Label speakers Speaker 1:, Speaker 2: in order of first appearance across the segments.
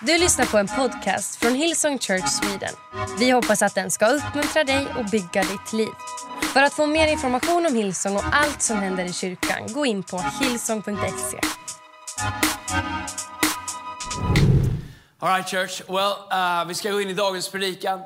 Speaker 1: Du lyssnar på en podcast från Hillsong Church Sweden. Vi hoppas att den ska uppmuntra dig och bygga ditt liv. För att få mer information om Hillsong och allt som händer i kyrkan, gå in på hillsong.se.
Speaker 2: All right church, well, uh, vi ska gå in i dagens predikan. Uh,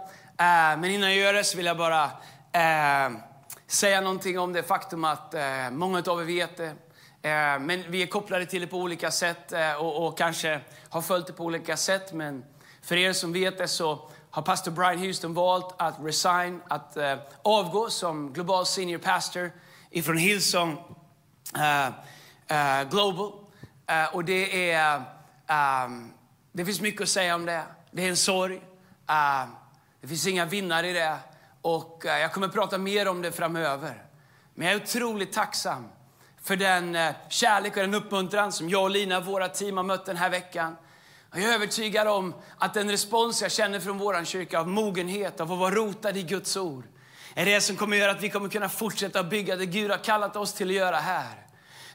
Speaker 2: men innan jag gör det så vill jag bara uh, säga någonting om det faktum att uh, många av er vet det. Eh, men vi är kopplade till det på olika sätt eh, och, och, kanske har följt det på olika sätt. Men för er som vet det så har pastor Brian Houston valt att resign, att eh, avgå som global senior pastor ifrån Hillsong Global. och det är um, det finns mycket att säga om det. Det är en sorg. Uh, det finns inga vinnare i det. Och uh, jag kommer att prata mer om det framöver. Men jag är otroligt tacksam för den eh, kärlek och den uppmuntran som jag och Lina, våra team, har mött den här veckan. Jag är övertygad om att den respons jag känner från vår kyrka av mogenhet, av att vara rotad i Guds ord, är det som kommer att göra att vi kommer kunna fortsätta bygga det Gud har kallat oss till att göra här.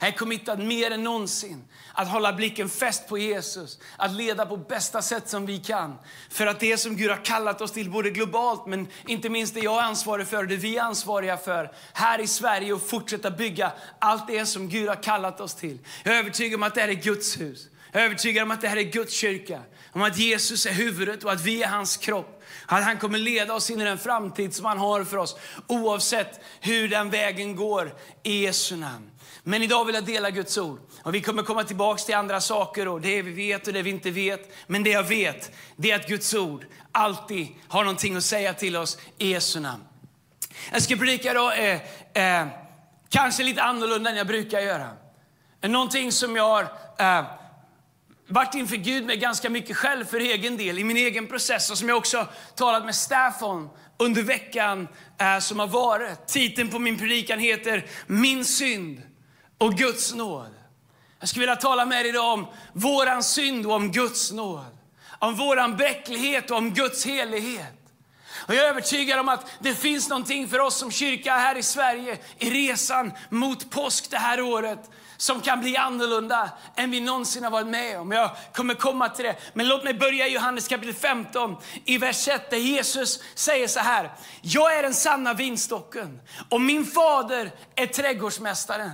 Speaker 2: Jag är committad mer än någonsin att hålla blicken fäst på Jesus, att leda på bästa sätt som vi kan. För att det som Gud har kallat oss till, både globalt men inte minst det jag är ansvarig för, det vi är ansvariga för här i Sverige och fortsätta bygga allt det som Gud har kallat oss till. Jag är övertygad om att det här är Guds hus. Jag är övertygad om att det här är Guds kyrka, om att Jesus är huvudet och att vi är hans kropp. Att han kommer leda oss in i den framtid som han har för oss, oavsett hur den vägen går, i Jesu namn. Men idag vill jag dela Guds ord. Och vi kommer komma tillbaka till andra saker och det vi vet och det vi inte vet. Men det jag vet, det är att Guds ord alltid har någonting att säga till oss i Jesu namn. Jag ska predika idag eh, eh, kanske lite annorlunda än jag brukar göra. Någonting som jag har eh, varit inför Gud med ganska mycket själv för egen del, i min egen process och som jag också talat med Staffan om under veckan eh, som har varit. Titeln på min predikan heter Min synd och Guds nåd. Jag skulle vilja tala med er idag om våran synd och om Guds nåd. Om våran bräcklighet och om Guds helighet. Och jag är övertygad om att det finns någonting för oss som kyrka här i Sverige i resan mot påsk det här året som kan bli annorlunda än vi någonsin har varit med om. Jag kommer komma till det. Men låt mig börja i Johannes kapitel 15 i vers 1 där Jesus säger så här. Jag är den sanna vinstocken och min fader är trädgårdsmästaren.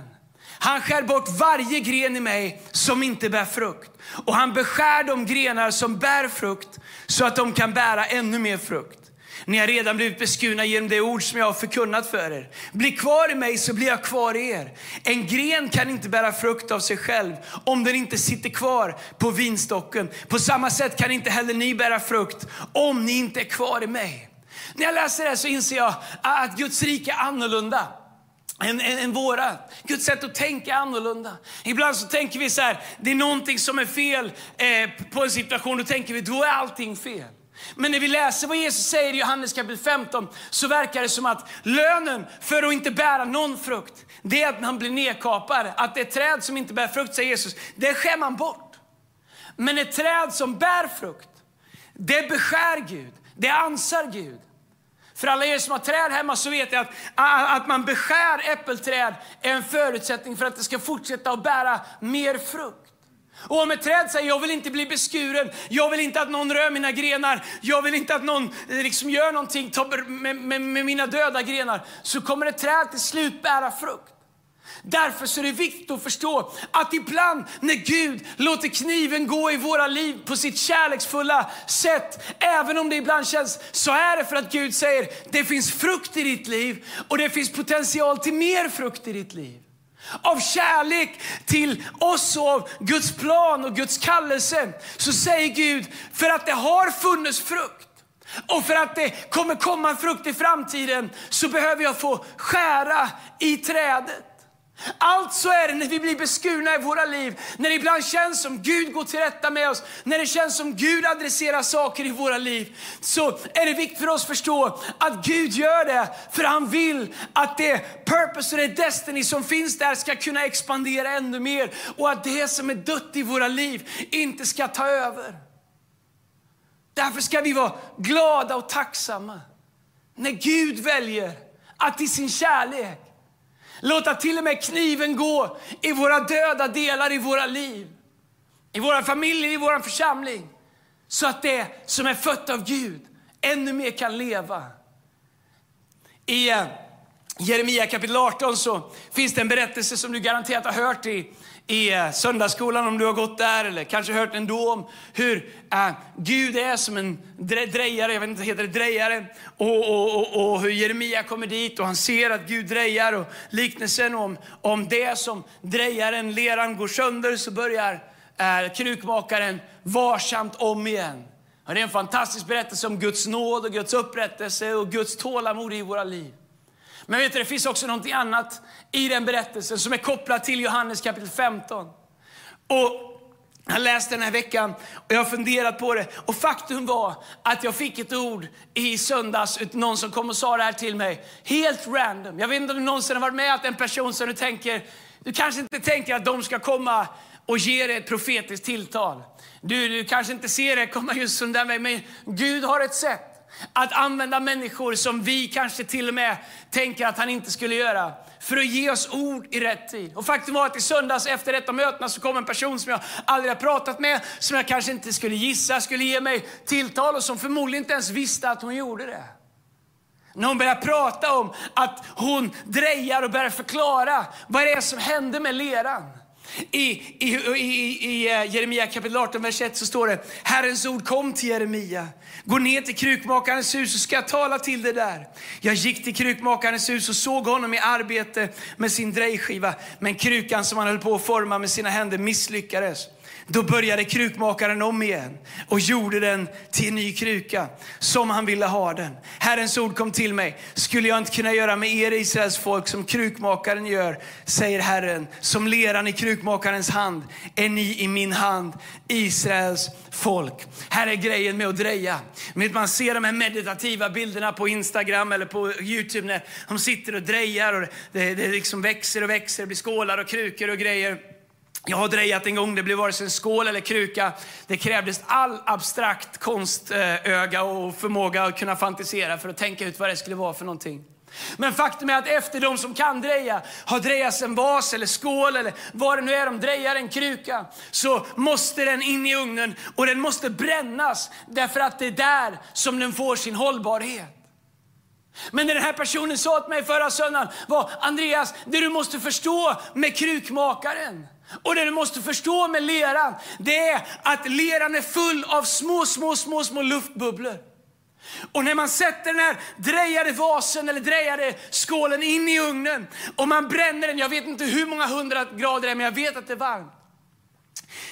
Speaker 2: Han skär bort varje gren i mig som inte bär frukt. Och han beskär de grenar som bär frukt så att de kan bära ännu mer frukt. Ni har redan blivit beskurna genom det ord som jag har förkunnat för er. Bli kvar i mig så blir jag kvar i er. En gren kan inte bära frukt av sig själv om den inte sitter kvar på vinstocken. På samma sätt kan inte heller ni bära frukt om ni inte är kvar i mig. När jag läser det så inser jag att Guds rike är annorlunda än, än, än våra. Guds sätt att tänka är annorlunda. Ibland så tänker vi så här, det är någonting som är fel eh, på en situation, då tänker vi då är allting fel. Men när vi läser vad Jesus säger i Johannes kapitel 15 så verkar det som att lönen för att inte bära någon frukt, det är att man blir nedkapad. Att det träd som inte bär frukt, säger Jesus, det skär man bort. Men ett träd som bär frukt, det beskär Gud, det ansar Gud. För alla er som har träd hemma så vet jag att, att man beskär äppelträd är en förutsättning för att det ska fortsätta att bära mer frukt. Och om ett träd säger jag vill inte bli beskuren, jag vill inte att någon rör mina grenar, jag vill inte att någon eh, liksom gör någonting med, med, med mina döda grenar, så kommer ett träd till slut bära frukt. Därför så är det viktigt att förstå att ibland när Gud låter kniven gå i våra liv på sitt kärleksfulla sätt, även om det ibland känns, så är det för att Gud säger det finns frukt i ditt liv och det finns potential till mer frukt i ditt liv. Av kärlek till oss och av Guds plan och Guds kallelse så säger Gud, för att det har funnits frukt och för att det kommer komma frukt i framtiden så behöver jag få skära i trädet. Alltså är det när vi blir beskurna i våra liv, när det ibland känns som Gud går till rätta med oss, när det känns som Gud adresserar saker i våra liv, så är det viktigt för oss att förstå att Gud gör det för han vill att det purpose och det destiny som finns där ska kunna expandera ännu mer och att det som är dött i våra liv inte ska ta över. Därför ska vi vara glada och tacksamma när Gud väljer att i sin kärlek Låta till och med kniven gå i våra döda delar i våra liv. I våra familjer, i vår församling. Så att det som är fött av Gud ännu mer kan leva. I eh, Jeremia kapitel 18 så finns det en berättelse som du garanterat har hört i, i eh, söndagsskolan om du har gått där eller kanske hört ändå om hur äh, Gud är som en drejare, jag vet inte, heter det drejare? Och, och, och, och, hur Jeremia kommer dit och han ser att Gud drejar och liknelsen om, om det som drejaren, leran går sönder så börjar äh, krukmakaren varsamt om igen. Och det är en fantastisk berättelse om Guds nåd och Guds upprättelse och Guds tålamod i våra liv. Men vet du, det finns också något annat i den berättelsen som är kopplat till Johannes kapitel 15. Och jag läste den här veckan och jag har funderat på det. Och faktum var att jag fick ett ord i söndags, någon som kom och sa det här till mig. Helt random. Jag vet inte om du någonsin har varit med att en person som du tänker, du kanske inte tänker att de ska komma och ge dig ett profetiskt tilltal. Du, du kanske inte ser det komma just den vägen, men Gud har ett sätt att använda människor som vi kanske till och med tänker att han inte skulle göra för att ge oss ord i rätt tid. Och faktum var att i söndags efter ett av mötena så kom en person som jag aldrig har pratat med, som jag kanske inte skulle gissa skulle ge mig tilltal och som förmodligen inte ens visste att hon gjorde det. När hon börjar prata om att hon drejar och börjar förklara vad det är som hände med leran. I, i, i, I eh, Jeremia kapitel 18, vers 1 så står det, Herrens ord kom till Jeremia. Gå ner till krukmakarens hus så ska jag tala till dig där. Jag gick till krukmakarens hus och såg honom i arbete med sin drejskiva. Men krukan som han höll på att forma med sina händer misslyckades. Då började krukmakaren om igen och gjorde den till en ny kruka som han ville ha den. Herrens ord kom till mig. Skulle jag inte kunna göra med er Israels folk som krukmakaren gör, säger Herren. Som leran i krukmakarens hand är ni i min hand, Israels folk. Här är grejen med att dreja. Man ser de här meditativa bilderna på Instagram eller på Youtube när de sitter och drejar och det, det liksom växer och växer, det blir skålar och krukor och grejer. Jag har drejat en gång, det blev vare sig en skål eller kruka. Det krävdes all abstrakt konstöga och förmåga att kunna fantisera för att tänka ut vad det skulle vara för någonting. Men faktum är att efter de som kan dreja har drejats en vas eller skål eller vad det nu är de drejar, en kruka, så måste den in i ugnen och den måste brännas därför att det är där som den får sin hållbarhet. Men det den här personen sa till mig förra söndagen var, Andreas, det du måste förstå med krukmakaren, och det du måste förstå med leran, det är att leran är full av små, små, små, små luftbubblor. Och när man sätter den här drejade vasen eller drejade skålen in i ugnen och man bränner den, jag vet inte hur många hundra grader det är, men jag vet att det är varmt.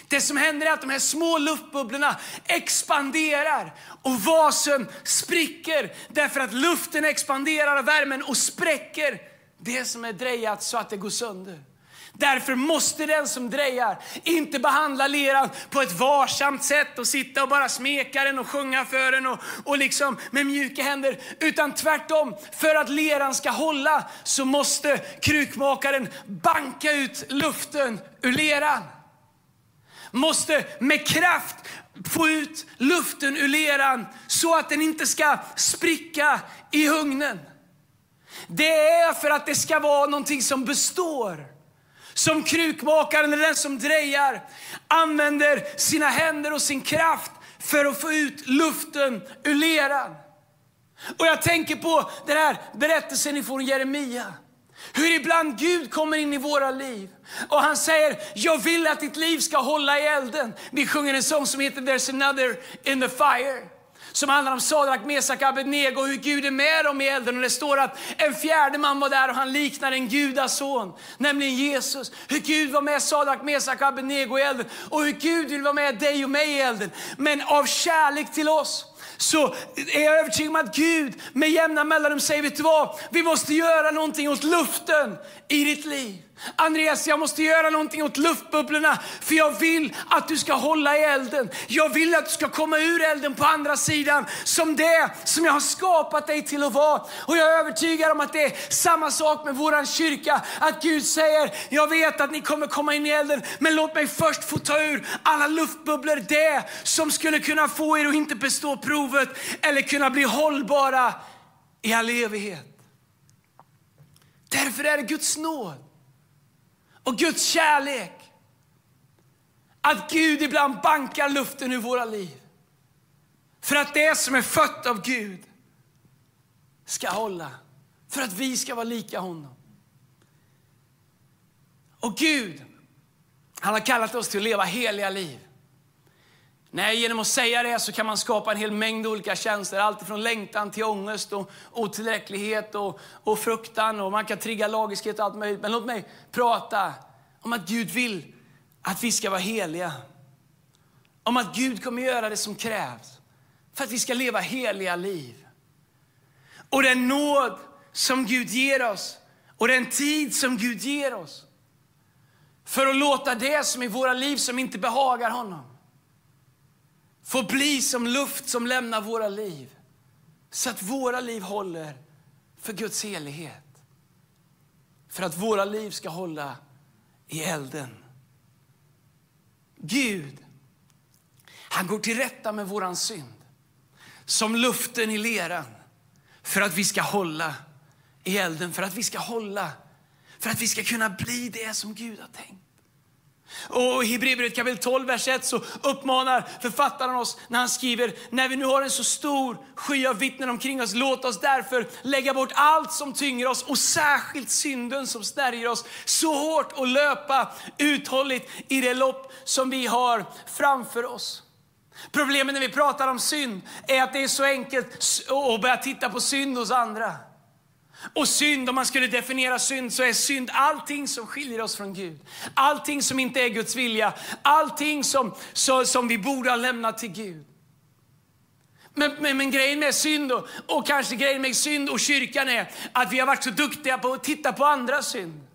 Speaker 2: Det som händer är att de här små luftbubblorna expanderar och vasen spricker därför att luften expanderar av värmen och spräcker det som är drejat så att det går sönder. Därför måste den som drejar inte behandla leran på ett varsamt sätt och sitta och bara smeka den och sjunga för den och, och liksom med mjuka händer. Utan tvärtom, för att leran ska hålla så måste krukmakaren banka ut luften ur leran. Måste med kraft få ut luften ur leran så att den inte ska spricka i hugnen. Det är för att det ska vara någonting som består. Som krukmakaren eller den som drejar använder sina händer och sin kraft för att få ut luften ur leran. Och jag tänker på den här berättelsen ifrån Jeremia. Hur ibland Gud kommer in i våra liv och han säger, jag vill att ditt liv ska hålla i elden. Vi sjunger en sång som heter There's another in the fire som handlar om Sadrak, Mesak, Abednego och hur Gud är med dem i elden. Och det står att en fjärde man var där och han liknar en gudason, nämligen Jesus. Hur Gud var med Sadrak, Mesak, Abednego i elden och hur Gud vill vara med dig och mig i elden. Men av kärlek till oss så är jag övertygad om att Gud med jämna mellanrum säger, vet du vad? Vi måste göra någonting åt luften i ditt liv. Andreas, jag måste göra någonting åt luftbubblorna för jag vill att du ska hålla i elden. Jag vill att du ska komma ur elden på andra sidan som det som jag har skapat dig till att vara. Och jag är övertygad om att det är samma sak med våran kyrka. Att Gud säger, jag vet att ni kommer komma in i elden, men låt mig först få ta ur alla luftbubblor, det som skulle kunna få er att inte bestå provet eller kunna bli hållbara i all evighet. Därför är det Guds nåd och Guds kärlek. Att Gud ibland bankar luften ur våra liv. För att det som är fött av Gud ska hålla. För att vi ska vara lika honom. Och Gud, han har kallat oss till att leva heliga liv. Nej, genom att säga det så kan man skapa en hel mängd olika känslor. Allt från längtan till ångest och otillräcklighet och, och fruktan. Och man kan trigga lagiskhet och allt möjligt. Men låt mig prata om att Gud vill att vi ska vara heliga. Om att Gud kommer göra det som krävs för att vi ska leva heliga liv. Och den nåd som Gud ger oss och den tid som Gud ger oss för att låta det som i våra liv som inte behagar honom få bli som luft som lämnar våra liv. Så att våra liv håller för Guds helighet. För att våra liv ska hålla i elden. Gud, han går till rätta med våran synd. Som luften i leran. För att vi ska hålla i elden, för att vi ska hålla. För att vi ska kunna bli det som Gud har tänkt. Och I Hebreerbrevet kapitel 12, vers 1 så uppmanar författaren oss när han skriver, när vi nu har en så stor sky av vittnen omkring oss, låt oss därför lägga bort allt som tynger oss och särskilt synden som snärjer oss så hårt och löpa uthålligt i det lopp som vi har framför oss. Problemet när vi pratar om synd är att det är så enkelt att börja titta på synd hos andra. Och synd, om man skulle definiera synd, så är synd allting som skiljer oss från Gud. Allting som inte är Guds vilja. Allting som, så, som vi borde ha lämnat till Gud. Men, men, men, grejen med synd och, och kanske grejen med synd och kyrkan är att vi har varit så duktiga på att titta på andra synd.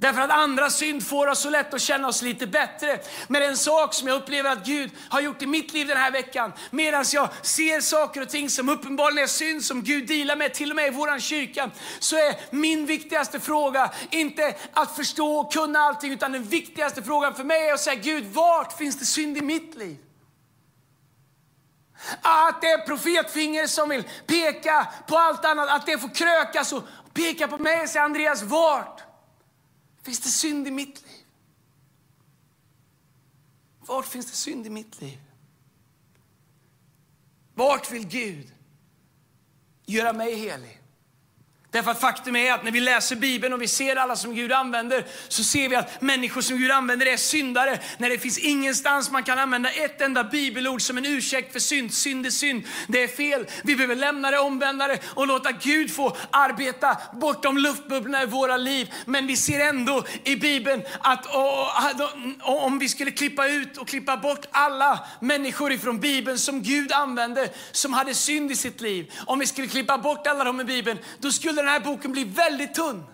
Speaker 2: Därför att andra synd får oss så lätt att känna oss lite bättre. Men en sak som jag upplever att Gud har gjort i mitt liv den här veckan, medan jag ser saker och ting som uppenbarligen är synd som Gud dealar med, till och med i vår kyrka, så är min viktigaste fråga inte att förstå och kunna allting, utan den viktigaste frågan för mig är att säga Gud, vart finns det synd i mitt liv? Att det är profetfinger som vill peka på allt annat, att det får krökas och peka på mig och säga Andreas, vart? Finns det synd i mitt liv? Vart finns det synd i mitt liv? Vart vill Gud göra mig helig? Därför att faktum är att när vi läser Bibeln och vi ser alla som Gud använder, så ser vi att människor som Gud använder är syndare. När det finns ingenstans man kan använda ett enda bibelord som en ursäkt för synd. Synd är synd, det är fel. Vi behöver lämna det, omvända det och låta Gud få arbeta bortom luftbubblorna i våra liv. Men vi ser ändå i Bibeln att om vi skulle klippa ut och klippa bort alla människor ifrån Bibeln som Gud använde, som hade synd i sitt liv. Om vi skulle klippa bort alla dem i Bibeln, då skulle den här boken bli väldigt tunn.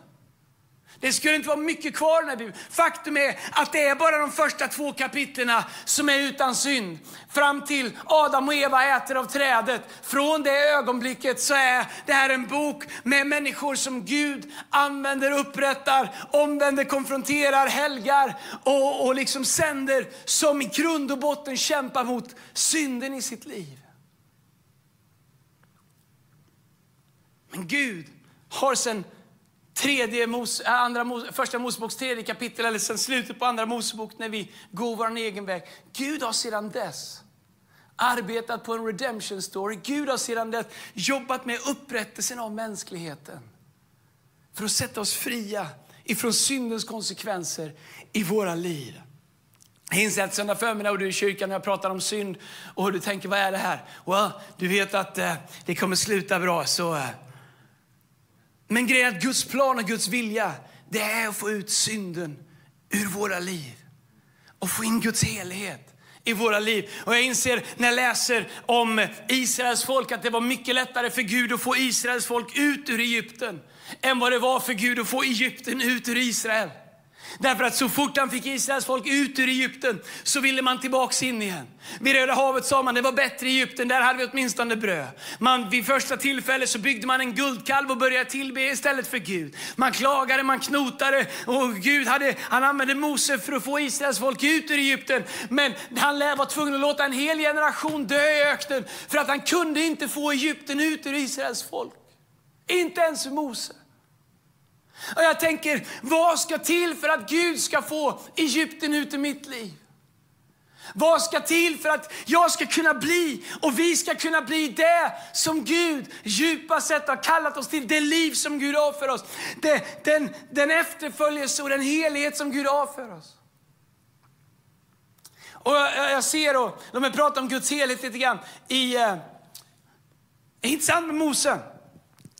Speaker 2: Det skulle inte vara mycket kvar i den här Bibeln. Faktum är att det är bara de första två kapitlen som är utan synd. Fram till Adam och Eva äter av trädet. Från det ögonblicket så är det här en bok med människor som Gud använder, upprättar, omvänder, konfronterar, helgar och, och liksom sänder som i grund och botten kämpar mot synden i sitt liv. Men Gud har sen tredje Mos, äh, andra Mos, första Moseboks tredje kapitel, eller sen slutet på andra Mosebok när vi går vår egen väg. Gud har sedan dess arbetat på en redemption story. Gud har sedan dess jobbat med upprättelsen av mänskligheten. För att sätta oss fria ifrån syndens konsekvenser i våra liv. Jag inser att söndag förmiddag och du är i kyrkan och jag pratar om synd och du tänker, vad är det här? Well, du vet att eh, det kommer sluta bra, så eh, men grejen är att Guds plan och Guds vilja, det är att få ut synden ur våra liv. Och få in Guds helhet i våra liv. Och jag inser när jag läser om Israels folk att det var mycket lättare för Gud att få Israels folk ut ur Egypten än vad det var för Gud att få Egypten ut ur Israel. Därför att så fort han fick Israels folk ut ur Egypten så ville man tillbaks in igen. Vid Röda havet sa man det var bättre i Egypten, där hade vi åtminstone bröd. Man, vid första tillfället så byggde man en guldkalv och började tillbe istället för Gud. Man klagade, man knotade och Gud hade, han använde Mose för att få Israels folk ut ur Egypten. Men han var tvungen att låta en hel generation dö i öknen för att han kunde inte få Egypten ut ur Israels folk. Inte ens för Mose. Och jag tänker, vad ska till för att Gud ska få Egypten ut ur mitt liv? Vad ska till för att jag ska kunna bli och vi ska kunna bli det som Gud djupast sett har kallat oss till. Det liv som Gud har för oss. Det, den, den efterföljelse och den helhet som Gud har för oss. Och jag, jag ser, och mig prata om Guds helhet lite grann i, eh, inte sant med Mose.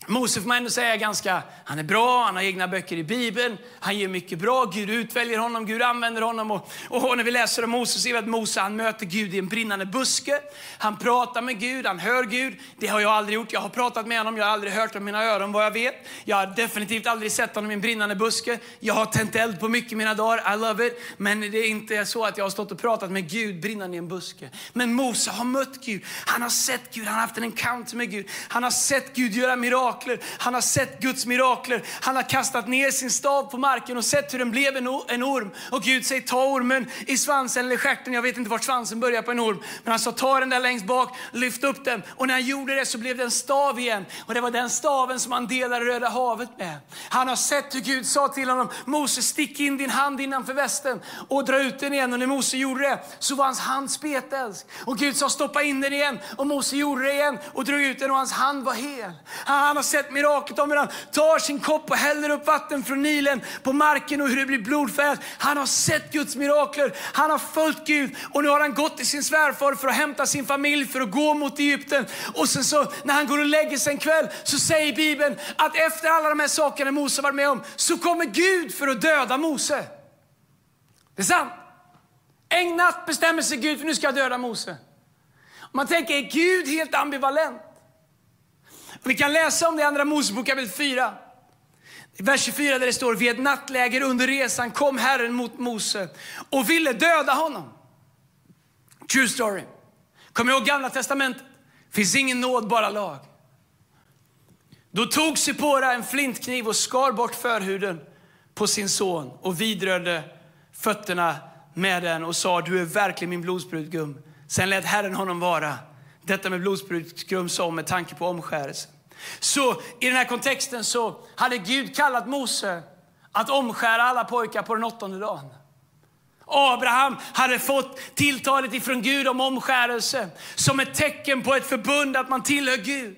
Speaker 2: Mose får man ändå säga ganska, han är bra, han har egna böcker i Bibeln, han ger mycket bra, Gud utväljer honom, Gud använder honom. Och, och när vi läser om Mose ser vi att Mose han möter Gud i en brinnande buske. Han pratar med Gud, han hör Gud. Det har jag aldrig gjort, jag har pratat med honom, jag har aldrig hört om mina öron vad jag vet. Jag har definitivt aldrig sett honom i en brinnande buske. Jag har tänt eld på mycket i mina dagar, I love it. Men det är inte så att jag har stått och pratat med Gud brinnande i en buske. Men Mose har mött Gud, han har sett Gud, han har haft en encounter med Gud. Han har sett Gud göra mirakel mirakler. Han har sett Guds mirakler. Han har kastat ner sin stav på marken och sett hur den blev en, en orm. Och Gud säger ta ormen i svansen eller stjärten. Jag vet inte vart svansen börjar på en orm. Men han sa ta den där längst bak, lyft upp den. Och när han gjorde det så blev det en stav igen. Och det var den staven som han delade Röda havet med. Han har sett hur Gud sa till honom, Mose stick in din hand innanför västen och dra ut den igen. Och när Mose gjorde det så var hans hand spetälsk. Och Gud sa stoppa in den igen. Och Mose gjorde det igen och drog ut den och hans hand var hel. Han har sett miraklet om hur han tar sin kopp och häller upp vatten från Nilen på marken och hur det blir blodfärgat. Han har sett Guds mirakler. Han har följt Gud och nu har han gått till sin svärfar för att hämta sin familj för att gå mot Egypten. Och sen så när han går och lägger sig en kväll så säger Bibeln att efter alla de här sakerna Mose varit med om så kommer Gud för att döda Mose. Det är sant. En natt bestämmer sig Gud för nu ska jag döda Mose. Man tänker, är Gud helt ambivalent? Vi kan läsa om det i Andra Mosebok kapitel 4. Vers 24 där det står, vid ett nattläger under resan kom Herren mot Mose och ville döda honom. True story. Kom ihåg gamla testamentet? finns ingen nåd, bara lag. Då tog Sipora en flintkniv och skar bort förhuden på sin son och vidrörde fötterna med den och sa, du är verkligen min blodsbrudgum. Sen lät Herren honom vara. Detta med blodsbrudgum sa med tanke på omskärelse. Så i den här kontexten så hade Gud kallat Mose att omskära alla pojkar på den åttonde dagen. Abraham hade fått tilltalet ifrån Gud om omskärelse som ett tecken på ett förbund att man tillhör Gud.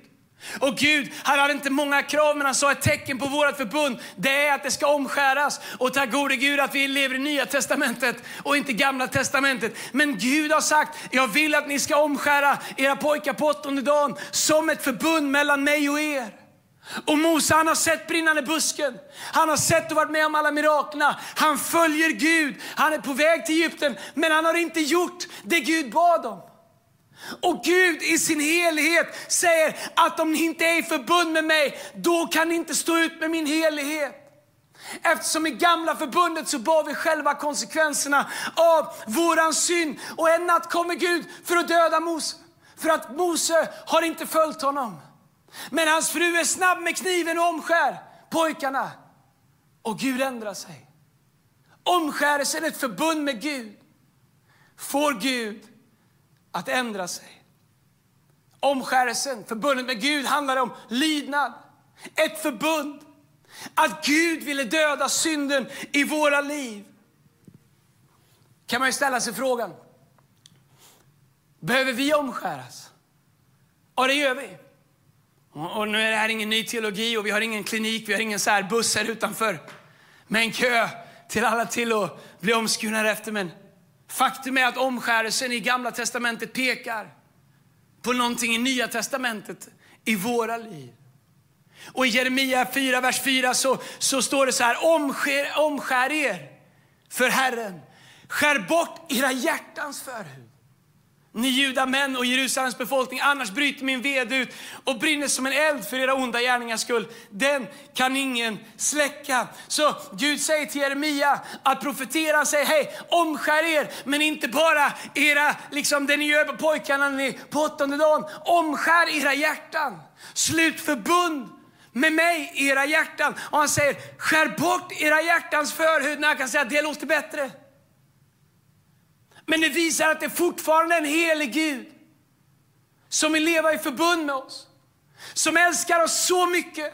Speaker 2: Och Gud, han hade inte många krav, men han sa ett tecken på vårt förbund, det är att det ska omskäras. Och tack gode Gud att vi lever i Nya Testamentet och inte Gamla Testamentet. Men Gud har sagt, jag vill att ni ska omskära era pojkar på åttonde dagen som ett förbund mellan mig och er. Och Mose han har sett brinnande busken. Han har sett och varit med om alla miraklerna. Han följer Gud. Han är på väg till Egypten, men han har inte gjort det Gud bad om. Och Gud i sin helighet säger att om ni inte är i förbund med mig, då kan ni inte stå ut med min helighet. Eftersom i gamla förbundet så bar vi själva konsekvenserna av våran synd. Och en natt kommer Gud för att döda Mose. För att Mose har inte följt honom. Men hans fru är snabb med kniven och omskär pojkarna. Och Gud ändrar sig. Omskärelsen är ett förbund med Gud. Får Gud att ändra sig. Omskärelsen, förbundet med Gud, handlar om lydnad. Ett förbund. Att Gud ville döda synden i våra liv. kan man ju ställa sig frågan. Behöver vi omskäras? Ja, det gör vi. Och nu är det här ingen ny teologi och vi har ingen klinik, vi har ingen så här buss här utanför med en kö till alla till att bli omskurna efter. Men Faktum är att omskärelsen i Gamla Testamentet pekar på någonting i Nya Testamentet i våra liv. Och i Jeremia 4, vers 4 så, så står det så här, omskär, omskär er för Herren. Skär bort era hjärtans förhud ni judamän och Jerusalems befolkning, annars bryter min ved ut och brinner som en eld för era onda gärningars skull. Den kan ingen släcka. Så Gud säger till Jeremia att profetera, Han säger hej, omskär er, men inte bara era, liksom det ni gör på pojkarna ni, på åttonde dagen. Omskär era hjärtan. Slut förbund med mig i era hjärtan. Och han säger, skär bort era hjärtans förhud. När han kan säga att det låter bättre. Men det visar att det fortfarande är en helig Gud som vill leva i förbund med oss. Som älskar oss så mycket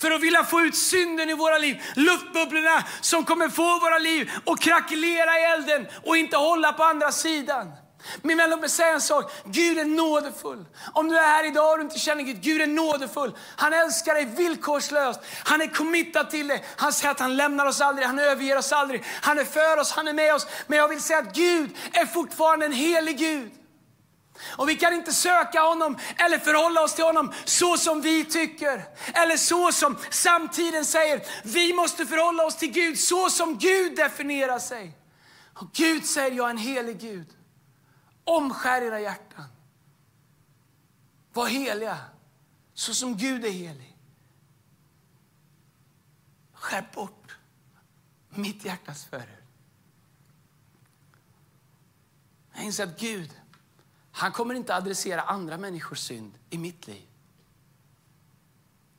Speaker 2: för att vilja få ut synden i våra liv. Luftbubblorna som kommer få våra liv att krackelera i elden och inte hålla på andra sidan. Min vän, låt mig säga en sak. Gud är nådefull. Om du är här idag och du inte känner Gud, Gud är nådefull. Han älskar dig villkorslöst. Han är committad till dig. Han säger att han lämnar oss aldrig, han överger oss aldrig. Han är för oss, han är med oss. Men jag vill säga att Gud är fortfarande en helig Gud. Och vi kan inte söka honom eller förhålla oss till honom så som vi tycker. Eller så som samtiden säger. Vi måste förhålla oss till Gud så som Gud definierar sig. Och Gud säger, jag är en helig Gud. Omskär era hjärtan. Var heliga, så som Gud är helig. Skär bort mitt hjärtas förhud. Jag inser att Gud, han kommer inte adressera andra människors synd i mitt liv.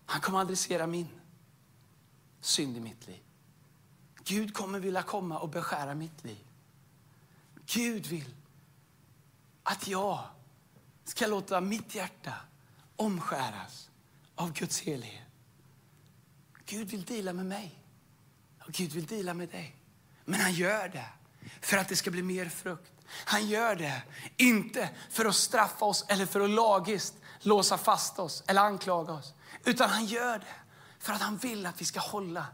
Speaker 2: Han kommer adressera min synd i mitt liv. Gud kommer vilja komma och beskära mitt liv. Gud vill att jag ska låta mitt hjärta omskäras av Guds helighet. Gud vill dela med mig och Gud vill dela med dig. Men han gör det för att det ska bli mer frukt. Han gör det inte för att straffa oss eller för att lagiskt låsa fast oss eller anklaga oss. Utan han gör det för att han vill att vi ska hålla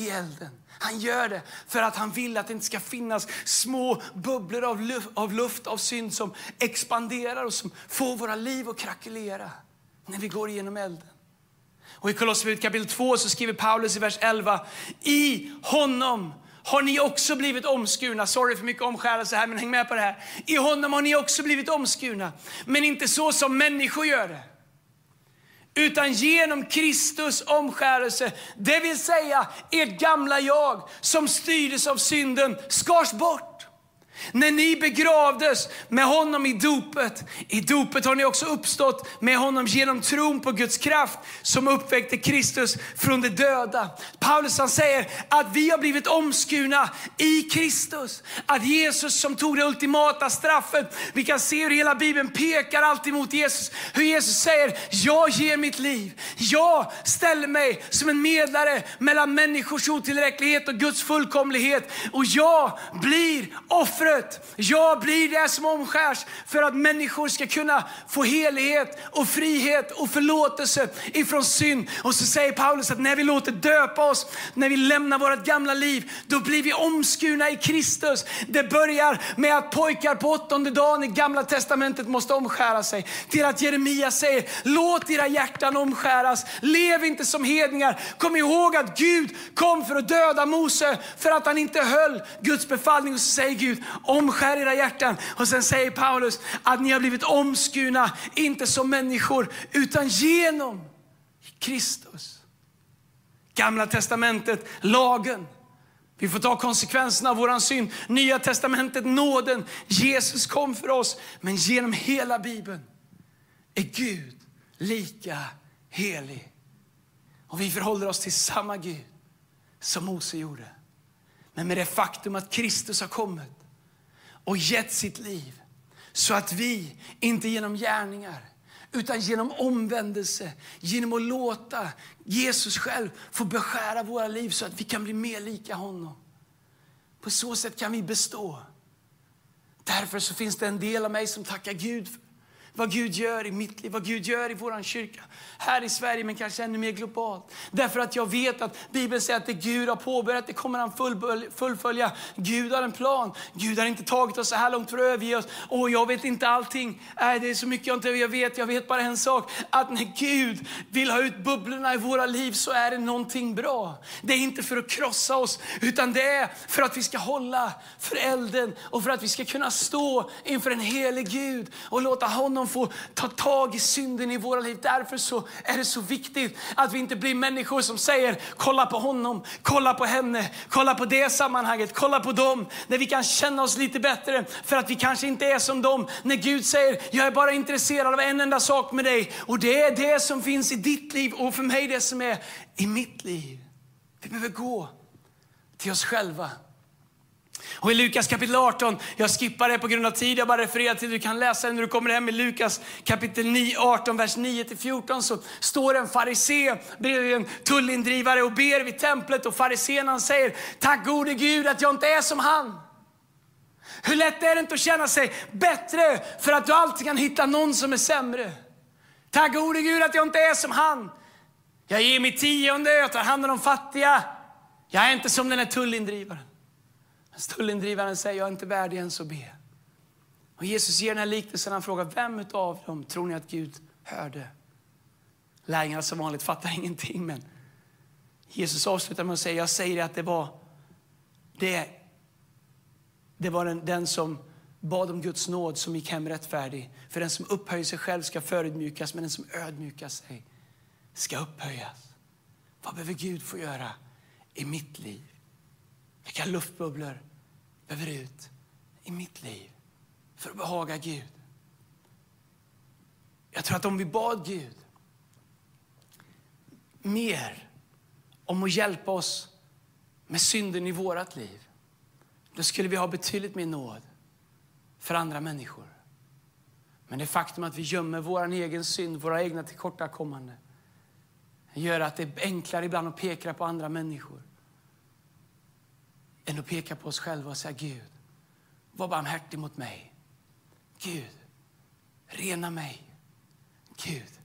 Speaker 2: i elden. Han gör det för att han vill att det inte ska finnas små bubblor av luft, av, luft, av synd som expanderar och som får våra liv att krackelera när vi går igenom elden. Och I Kolosserbrevet kapitel 2 så skriver Paulus i vers 11, i honom har ni också blivit omskurna. Sorry för mycket omskärelse här, men häng med på det här. I honom har ni också blivit omskurna, men inte så som människor gör det utan genom Kristus omskärelse. Det vill säga, ert gamla jag som styrdes av synden skars bort. När ni begravdes med honom i dopet, i dopet har ni också uppstått med honom genom tron på Guds kraft som uppväckte Kristus från de döda. Paulus han säger att vi har blivit omskurna i Kristus. Att Jesus som tog det ultimata straffet, vi kan se hur hela Bibeln pekar alltid mot Jesus. Hur Jesus säger, jag ger mitt liv. Jag ställer mig som en medlare mellan människors otillräcklighet och Guds fullkomlighet. Och jag blir offret offret. Jag blir det som omskärs för att människor ska kunna få helighet och frihet och förlåtelse ifrån synd. Och så säger Paulus att när vi låter döpa oss, när vi lämnar vårt gamla liv, då blir vi omskurna i Kristus. Det börjar med att pojkar på åttonde dagen i gamla testamentet måste omskära sig. Till att Jeremia säger, låt era hjärtan omskäras. Lev inte som hedningar. Kom ihåg att Gud kom för att döda Mose för att han inte höll Guds befallning. Och så säger Gud, omskär era hjärtan. Och sen säger Paulus att ni har blivit omskurna, inte som människor, utan genom Kristus. Gamla testamentet, lagen. Vi får ta konsekvenserna av vår synd. Nya testamentet, nåden. Jesus kom för oss. Men genom hela Bibeln är Gud lika helig. Och vi förhåller oss till samma Gud som Mose gjorde. Men med det faktum att Kristus har kommit och gett sitt liv så att vi, inte genom gärningar, utan genom omvändelse, genom att låta Jesus själv få beskära våra liv så att vi kan bli mer lika honom. På så sätt kan vi bestå. Därför så finns det en del av mig som tackar Gud för vad Gud gör i mitt liv, vad Gud gör i vår kyrka. Här i Sverige, men kanske ännu mer globalt. Därför att jag vet att Bibeln säger att det Gud har påbörjat, det kommer han fullfölja. Gud har en plan. Gud har inte tagit oss så här långt för att överge oss. Och jag vet inte allting. Nej, det är så mycket jag inte jag vet. Jag vet bara en sak. Att när Gud vill ha ut bubblorna i våra liv så är det någonting bra. Det är inte för att krossa oss, utan det är för att vi ska hålla för elden och för att vi ska kunna stå inför en helig Gud och låta honom få ta tag i synden i våra liv. Därför så är det så viktigt att vi inte blir människor som säger kolla på honom, kolla på henne, kolla på det sammanhanget, kolla på dem. När vi kan känna oss lite bättre för att vi kanske inte är som dem. När Gud säger jag är bara intresserad av en enda sak med dig och det är det som finns i ditt liv och för mig det som är i mitt liv. Vi behöver gå till oss själva. Och i Lukas kapitel 18, jag skippar det på grund av tid, jag bara refererar till, du kan läsa det när du kommer hem i Lukas kapitel 9, 18, vers 9-14 så står en farisé bredvid en tullindrivare och ber vid templet och farisén han säger, tack gode Gud att jag inte är som han. Hur lätt är det inte att känna sig bättre för att du alltid kan hitta någon som är sämre? Tack gode Gud att jag inte är som han. Jag ger mitt tionde, jag tar hand om de fattiga. Jag är inte som den här tullindrivaren. Tullindrivaren säger, jag är inte värdig ens att be. Och Jesus ger den här liknelsen, han frågar, vem av dem tror ni att Gud hörde? Lärjungarna som vanligt fattar ingenting, men Jesus avslutar med att säga, jag säger att det var det, det var den, den som bad om Guds nåd som gick hem rättfärdig. För den som upphöjer sig själv ska förödmjukas, men den som ödmjukar sig ska upphöjas. Vad behöver Gud få göra i mitt liv? Vilka luftbubblor behöver ut i mitt liv för att behaga Gud? Jag tror att om vi bad Gud mer om att hjälpa oss med synden i vårt liv, då skulle vi ha betydligt mer nåd för andra människor. Men det faktum att vi gömmer vår egen synd, våra egna tillkortakommanden, gör att det är enklare ibland att peka på andra människor än att peka på oss själva och säga Gud, var barmhärtig mot mig. Gud, rena mig. Gud,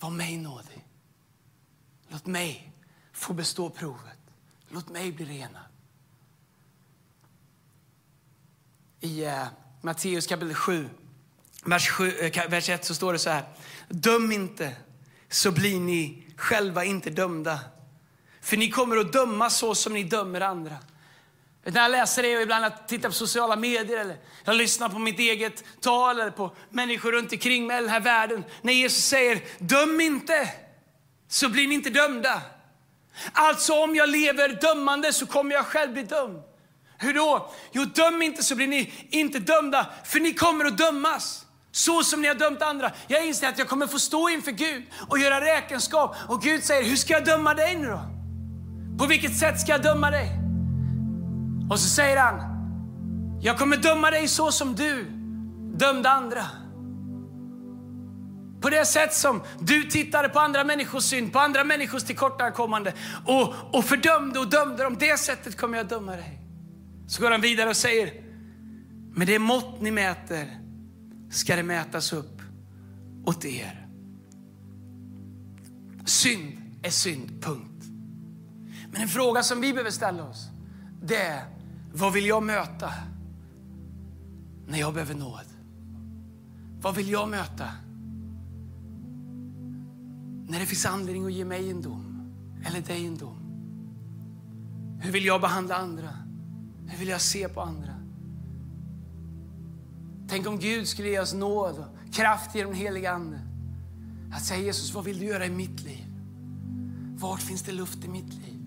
Speaker 2: var mig nådig. Låt mig få bestå provet. Låt mig bli renad. I uh, Matteus kapitel 7, vers, 7, uh, eh, vers 1 så står det så här. Döm inte, så blir ni själva inte dömda. För ni kommer att döma så som ni dömer andra. När jag läser det och ibland jag tittar på sociala medier eller jag lyssnar på mitt eget tal eller på människor runt omkring mig i den här världen. När Jesus säger döm inte så blir ni inte dömda. Alltså om jag lever dömande så kommer jag själv bli dömd. Hur då? Jo, döm inte så blir ni inte dömda, för ni kommer att dömas. Så som ni har dömt andra. Jag inser att jag kommer få stå inför Gud och göra räkenskap. Och Gud säger, hur ska jag döma dig nu då? På vilket sätt ska jag döma dig? Och så säger han, jag kommer döma dig så som du dömde andra. På det sätt som du tittade på andra människors synd, på andra människors tillkortakommande och, och fördömde och dömde dem. Det sättet kommer jag döma dig. Så går han vidare och säger, med det mått ni mäter ska det mätas upp åt er. Synd är synd, punkt. Men en fråga som vi behöver ställa oss, det är vad vill jag möta när jag behöver nåd? Vad vill jag möta när det finns anledning att ge mig en dom eller dig en dom? Hur vill jag behandla andra? Hur vill jag se på andra? Tänk om Gud skulle ge oss nåd och kraft genom den helige Ande. Att säga Jesus, vad vill du göra i mitt liv? Vart finns det luft i mitt liv?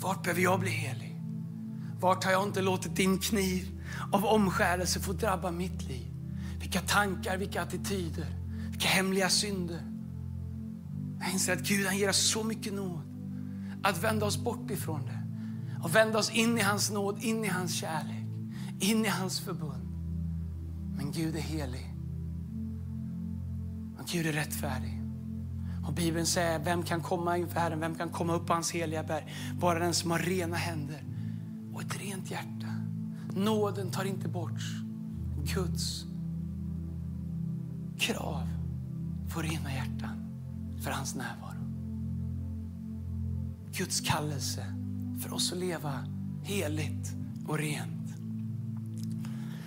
Speaker 2: Vart behöver jag bli helig? Vart har jag inte låtit din kniv av omskärelse få drabba mitt liv? Vilka tankar, vilka attityder, vilka hemliga synder. Jag inser att Gud han ger oss så mycket nåd att vända oss bort ifrån det och vända oss in i hans nåd, in i hans kärlek, in i hans förbund. Men Gud är helig. Och Gud är rättfärdig. Och Bibeln säger, vem kan komma inför Herren? Vem kan komma upp på hans heliga berg? Bara den som har rena händer och ett rent hjärta. Nåden tar inte bort Guds krav på rena hjärtan för hans närvaro. Guds kallelse för oss att leva heligt och rent.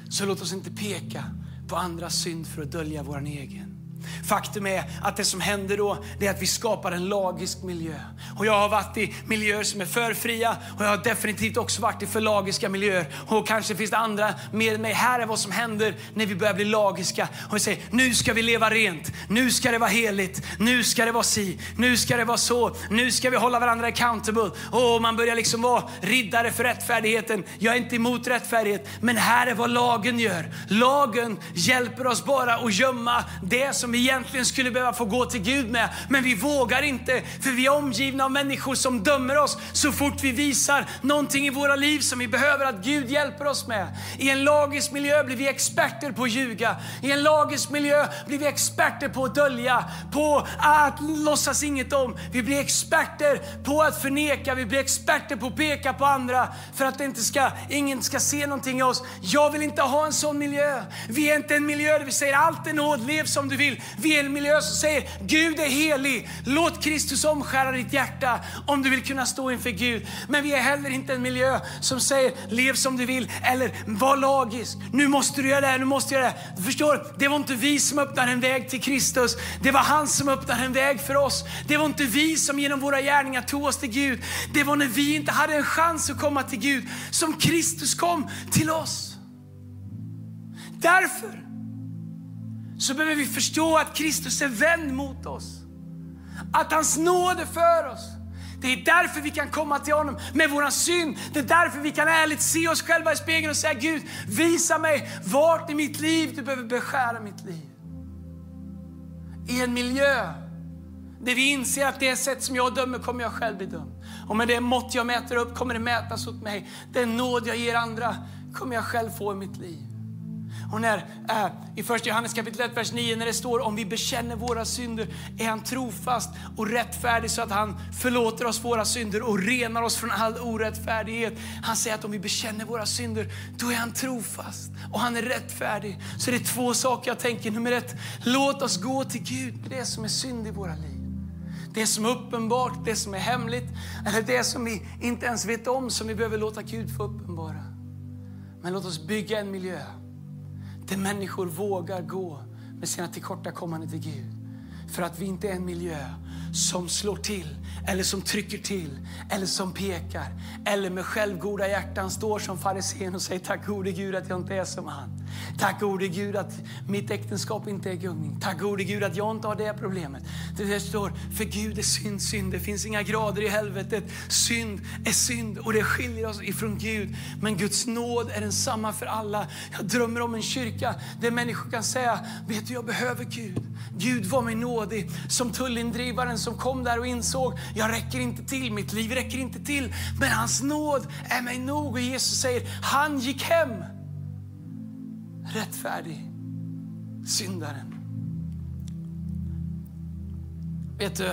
Speaker 2: Så låt oss inte peka på andras synd för att dölja vår egen. Faktum är att det som händer då det är att vi skapar en lagisk miljö. Och jag har varit i miljöer som är för fria och jag har definitivt också varit i för lagiska miljöer. Och kanske finns det andra med mig. Här är vad som händer när vi börjar bli lagiska. Och vi säger, nu ska vi leva rent. Nu ska det vara heligt. Nu ska det vara si. Nu ska det vara så. Nu ska vi hålla varandra accountable. Och man börjar liksom vara riddare för rättfärdigheten. Jag är inte emot rättfärdighet, men här är vad lagen gör. Lagen hjälper oss bara att gömma det som vi egentligen skulle behöva få gå till Gud med. Men vi vågar inte, för vi är omgivna av människor som dömer oss så fort vi visar någonting i våra liv som vi behöver att Gud hjälper oss med. I en lagisk miljö blir vi experter på att ljuga. I en lagisk miljö blir vi experter på att dölja, på att låtsas inget om. Vi blir experter på att förneka, vi blir experter på att peka på andra för att det inte ska, ingen ska se någonting i oss. Jag vill inte ha en sån miljö. Vi är inte en miljö där vi säger allt är nåd, lev som du vill. Vi är en miljö som säger Gud är helig. Låt Kristus omskära ditt hjärta om du vill kunna stå inför Gud. Men vi är heller inte en miljö som säger lev som du vill eller var lagisk. Nu måste du göra det här, nu måste du göra det här. Du förstår, det var inte vi som öppnade en väg till Kristus. Det var han som öppnade en väg för oss. Det var inte vi som genom våra gärningar tog oss till Gud. Det var när vi inte hade en chans att komma till Gud som Kristus kom till oss. Därför så behöver vi förstå att Kristus är vänd mot oss. Att hans nåd är för oss. Det är därför vi kan komma till honom med våran synd. Det är därför vi kan ärligt se oss själva i spegeln och säga Gud, visa mig vart i mitt liv du behöver beskära mitt liv. I en miljö där vi inser att det sätt som jag dömer kommer jag själv bli dömd. Och med det mått jag mäter upp kommer det mätas åt mig. Den nåd jag ger andra kommer jag själv få i mitt liv. Och när, äh, eh, I första Johannes kapitel 1, vers 9, när det står om vi bekänner våra synder är han trofast och rättfärdig så att han förlåter oss våra synder och renar oss från all orättfärdighet. Han säger att om vi bekänner våra synder, då är han trofast och han är rättfärdig. Så det är två saker jag tänker. Nummer ett, låt oss gå till Gud med det som är synd i våra liv. Det som är uppenbart, det som är hemligt, eller det som vi inte ens vet om, som vi behöver låta Gud få uppenbara. Men låt oss bygga en miljö där människor vågar gå med sina tillkortakommanden till Gud. För att vi inte är en miljö som slår till, eller som trycker till, eller som pekar, eller med självgoda hjärtan står som farisén och säger tack gode Gud att jag inte är som han. Tack gode Gud att mitt äktenskap inte är gungning. Tack gode Gud att jag inte har det problemet. Det står, för Gud är synd, synd. Det finns inga grader i helvetet. Synd är synd och det skiljer oss ifrån Gud. Men Guds nåd är densamma för alla. Jag drömmer om en kyrka där människor kan säga, vet du jag behöver Gud. Gud var mig nådig. Som tullindrivaren som kom där och insåg, jag räcker inte till, mitt liv räcker inte till. Men hans nåd är mig nog. Och Jesus säger, han gick hem rättfärdig, syndaren. Vet du,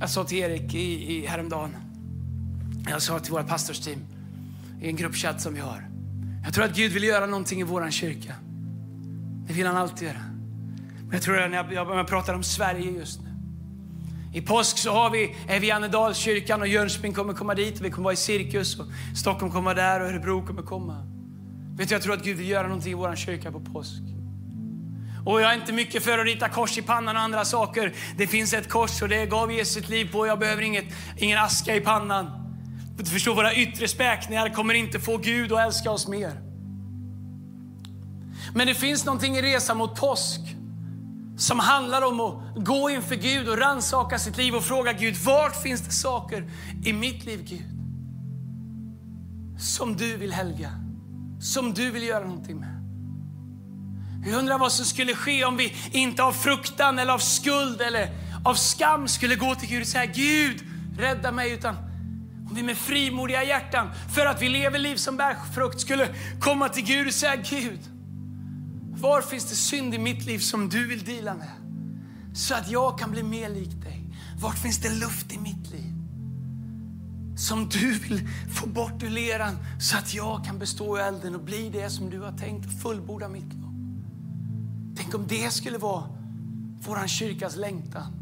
Speaker 2: jag sa till Erik i, i häromdagen, jag sa till vårt pastorsteam i en gruppchatt som vi har. Jag tror att Gud vill göra någonting i vår kyrka. Det vill han alltid göra. Men jag tror att när jag, jag pratar om Sverige just nu. I påsk så har vi, är vi i Annedalskyrkan och Jönköping kommer komma dit. Vi kommer vara i Cirkus och Stockholm kommer vara där och Örebro kommer komma. Vet du, jag tror att Gud vill göra någonting i vår kyrka på påsk. Och jag är inte mycket för att rita kors i pannan och andra saker. Det finns ett kors och det gav Jesus sitt liv på. Jag behöver inget, ingen aska i pannan. Du förstår, våra yttre späkningar kommer inte få Gud att älska oss mer. Men det finns någonting i resan mot påsk som handlar om att gå inför Gud och ransaka sitt liv och fråga Gud, vart finns det saker i mitt liv Gud som du vill helga? Som du vill göra någonting med. Jag undrar vad som skulle ske om vi inte av fruktan eller av skuld eller av skam skulle gå till Gud och säga Gud, rädda mig. Utan om vi med frimodiga hjärtan, för att vi lever liv som bär frukt, skulle komma till Gud och säga Gud, var finns det synd i mitt liv som du vill dela med? Så att jag kan bli mer lik dig. Vart finns det luft i mitt liv? Som du vill få bort ur leran så att jag kan bestå i elden och bli det som du har tänkt och fullborda mitt lopp. Tänk om det skulle vara vår kyrkas längtan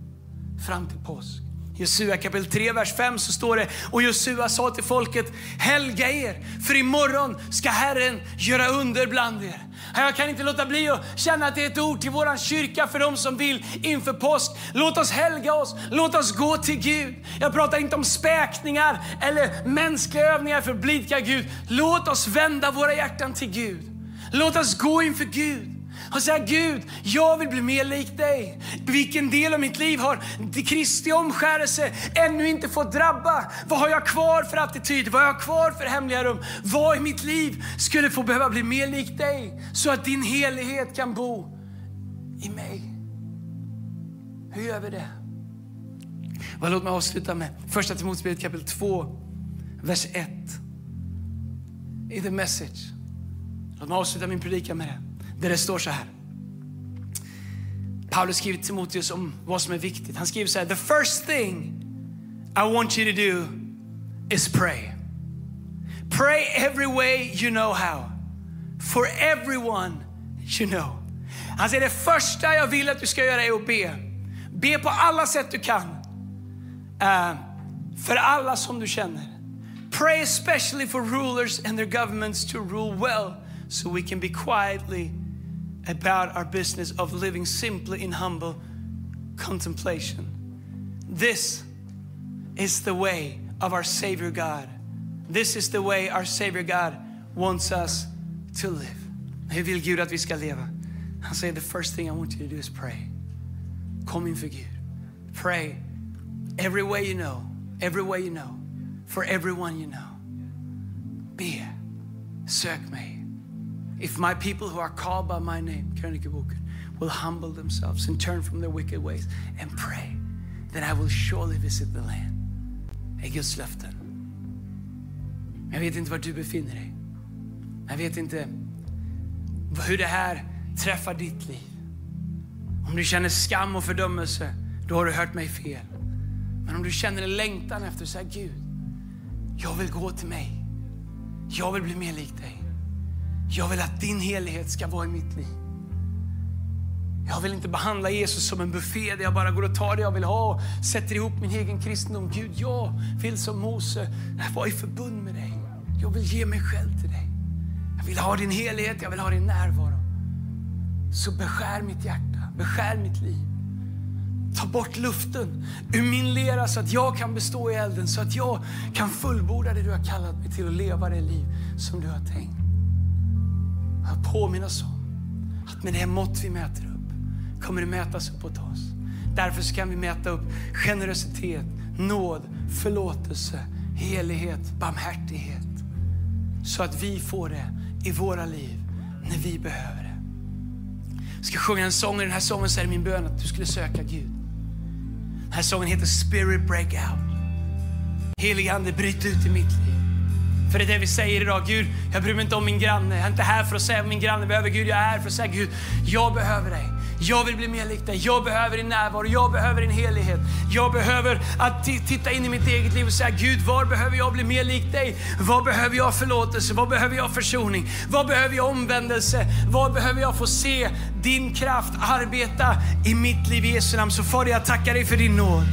Speaker 2: fram till påsk. Josua kapitel 3, vers 5 så står det, och Josua sa till folket, helga er, för imorgon ska Herren göra under bland er. Jag kan inte låta bli att känna att det är ett ord till vår kyrka för de som vill inför påsk. Låt oss helga oss, låt oss gå till Gud. Jag pratar inte om späkningar eller mänskliga övningar för att blidka Gud. Låt oss vända våra hjärtan till Gud. Låt oss gå inför Gud och säga Gud, jag vill bli mer lik dig. Vilken del av mitt liv har Kristi omskärelse ännu inte fått drabba? Vad har jag kvar för attityd? Vad har jag kvar för hemliga rum? Vad i mitt liv skulle få behöva bli mer lik dig så att din helighet kan bo i mig. Hur gör vi det? Och låt mig avsluta med första Timoteusbrevet kapitel 2, vers 1. I the message. Låt mig avsluta min predikan med det. Där det står så här. Paulus skriver till Timoteus om vad som är viktigt. Han skriver så här. The first thing I want you to do is pray. Pray every way you know how. For everyone you know. Han säger det första jag vill att du ska göra är att be. Be på alla sätt du kan. Uh, för alla som du känner. Pray especially for rulers and their governments to rule well so we can be quietly about our business of living simply in humble contemplation. This is the way of our Savior God. This is the way our Savior God wants us to live. Hur vill Gud att vi ska leva? Han säger the first thing I want you to do is pray. Kom inför Gud. Pray every way you know, every way you know, for everyone you know. Be, sök mig. If my people who are called by my name, krönikeboken, will humble themselves and turn from their wicked ways and pray, then I will surely visit the land. är Guds löften. Jag vet inte var du befinner dig. Jag vet inte hur det här träffar ditt liv. Om du känner skam och fördömelse, då har du hört mig fel. Men om du känner en längtan efter att säga Gud, jag vill gå till mig. Jag vill bli mer lik dig. Jag vill att din helighet ska vara i mitt liv. Jag vill inte behandla Jesus som en buffé där jag bara går och tar det jag vill ha och sätter ihop min egen kristendom. Gud, jag vill som Mose vara i förbund med dig. Jag vill ge mig själv till dig. Jag vill ha din helighet, jag vill ha din närvaro. Så beskär mitt hjärta, beskär mitt liv. Ta bort luften ur min lera så att jag kan bestå i elden, så att jag kan fullborda det du har kallat mig till och leva det liv som du har tänkt. Att påminnas om att med det mått vi mäter upp kommer det mätas upp åt oss. Därför så kan vi mäta upp generositet, nåd, förlåtelse, helighet, barmhärtighet. Så att vi får det i våra liv när vi behöver det. Jag ska sjunga en sång och den här sången så är det min bön att du skulle söka Gud. Den här sången heter Spirit Breakout. Helige Ande, bryt ut i mitt liv. För det är det vi säger idag. Gud, jag bryr mig inte om min granne. Jag är inte här för att säga vad min granne behöver. Gud, jag är här för att säga Gud, jag behöver dig. Jag vill bli mer lik dig. Jag behöver din närvaro. Jag behöver din helighet. Jag behöver att titta in i mitt eget liv och säga Gud, var behöver jag bli mer lik dig? Var behöver jag förlåtelse? Var behöver jag försoning? Var behöver jag omvändelse? Var behöver jag få se din kraft arbeta i mitt liv i Jesu namn? Så Fader, jag tackar dig för din nåd.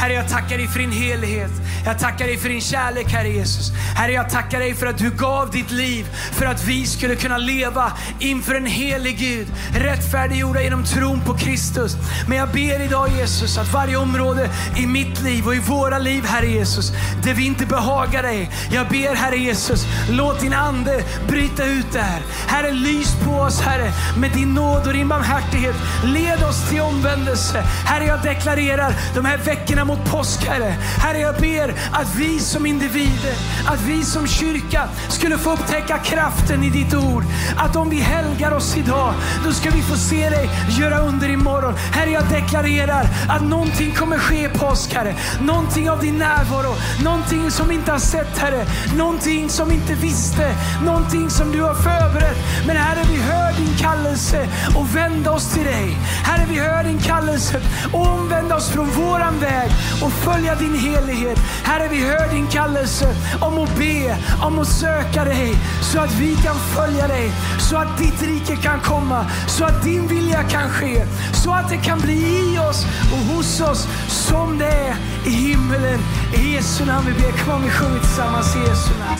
Speaker 2: Herre, jag tackar dig för din helighet. Jag tackar dig för din kärlek, Herre Jesus. Herre, jag tackar dig för att du gav ditt liv för att vi skulle kunna leva inför en helig Gud, rättfärdiggjorda genom tron på Kristus. Men jag ber idag Jesus att varje område i mitt liv och i våra liv, Herre Jesus, där vi inte behagar dig. Jag ber Herre Jesus, låt din Ande bryta ut där. Herre, lys på oss Herre med din nåd och din barmhärtighet. Led oss till omvändelse. Herre, jag deklarerar de här veckorna mot påsk, Herre. Herre, jag ber att vi som individer, att vi som kyrka skulle få upptäcka kraften i ditt ord. Att om vi helgar oss idag, då ska vi få se dig göra under imorgon. Herre, jag deklarerar att någonting kommer ske i påsk, Herre. Någonting av din närvaro, någonting som vi inte har sett, Herre. Någonting som vi inte visste, någonting som du har förberett. Men Herre, vi hör din kallelse och vända oss till dig. Herre, vi hör din kallelse och omvända oss från våran väg och följa din helighet. Herre, vi hör din kallelse om att be, om att söka dig så att vi kan följa dig, så att ditt rike kan komma, så att din vilja kan ske, så att det kan bli i oss och hos oss som det är i himmelen. I Jesu namn vi ber. Kom vi sjunger tillsammans i Jesu namn.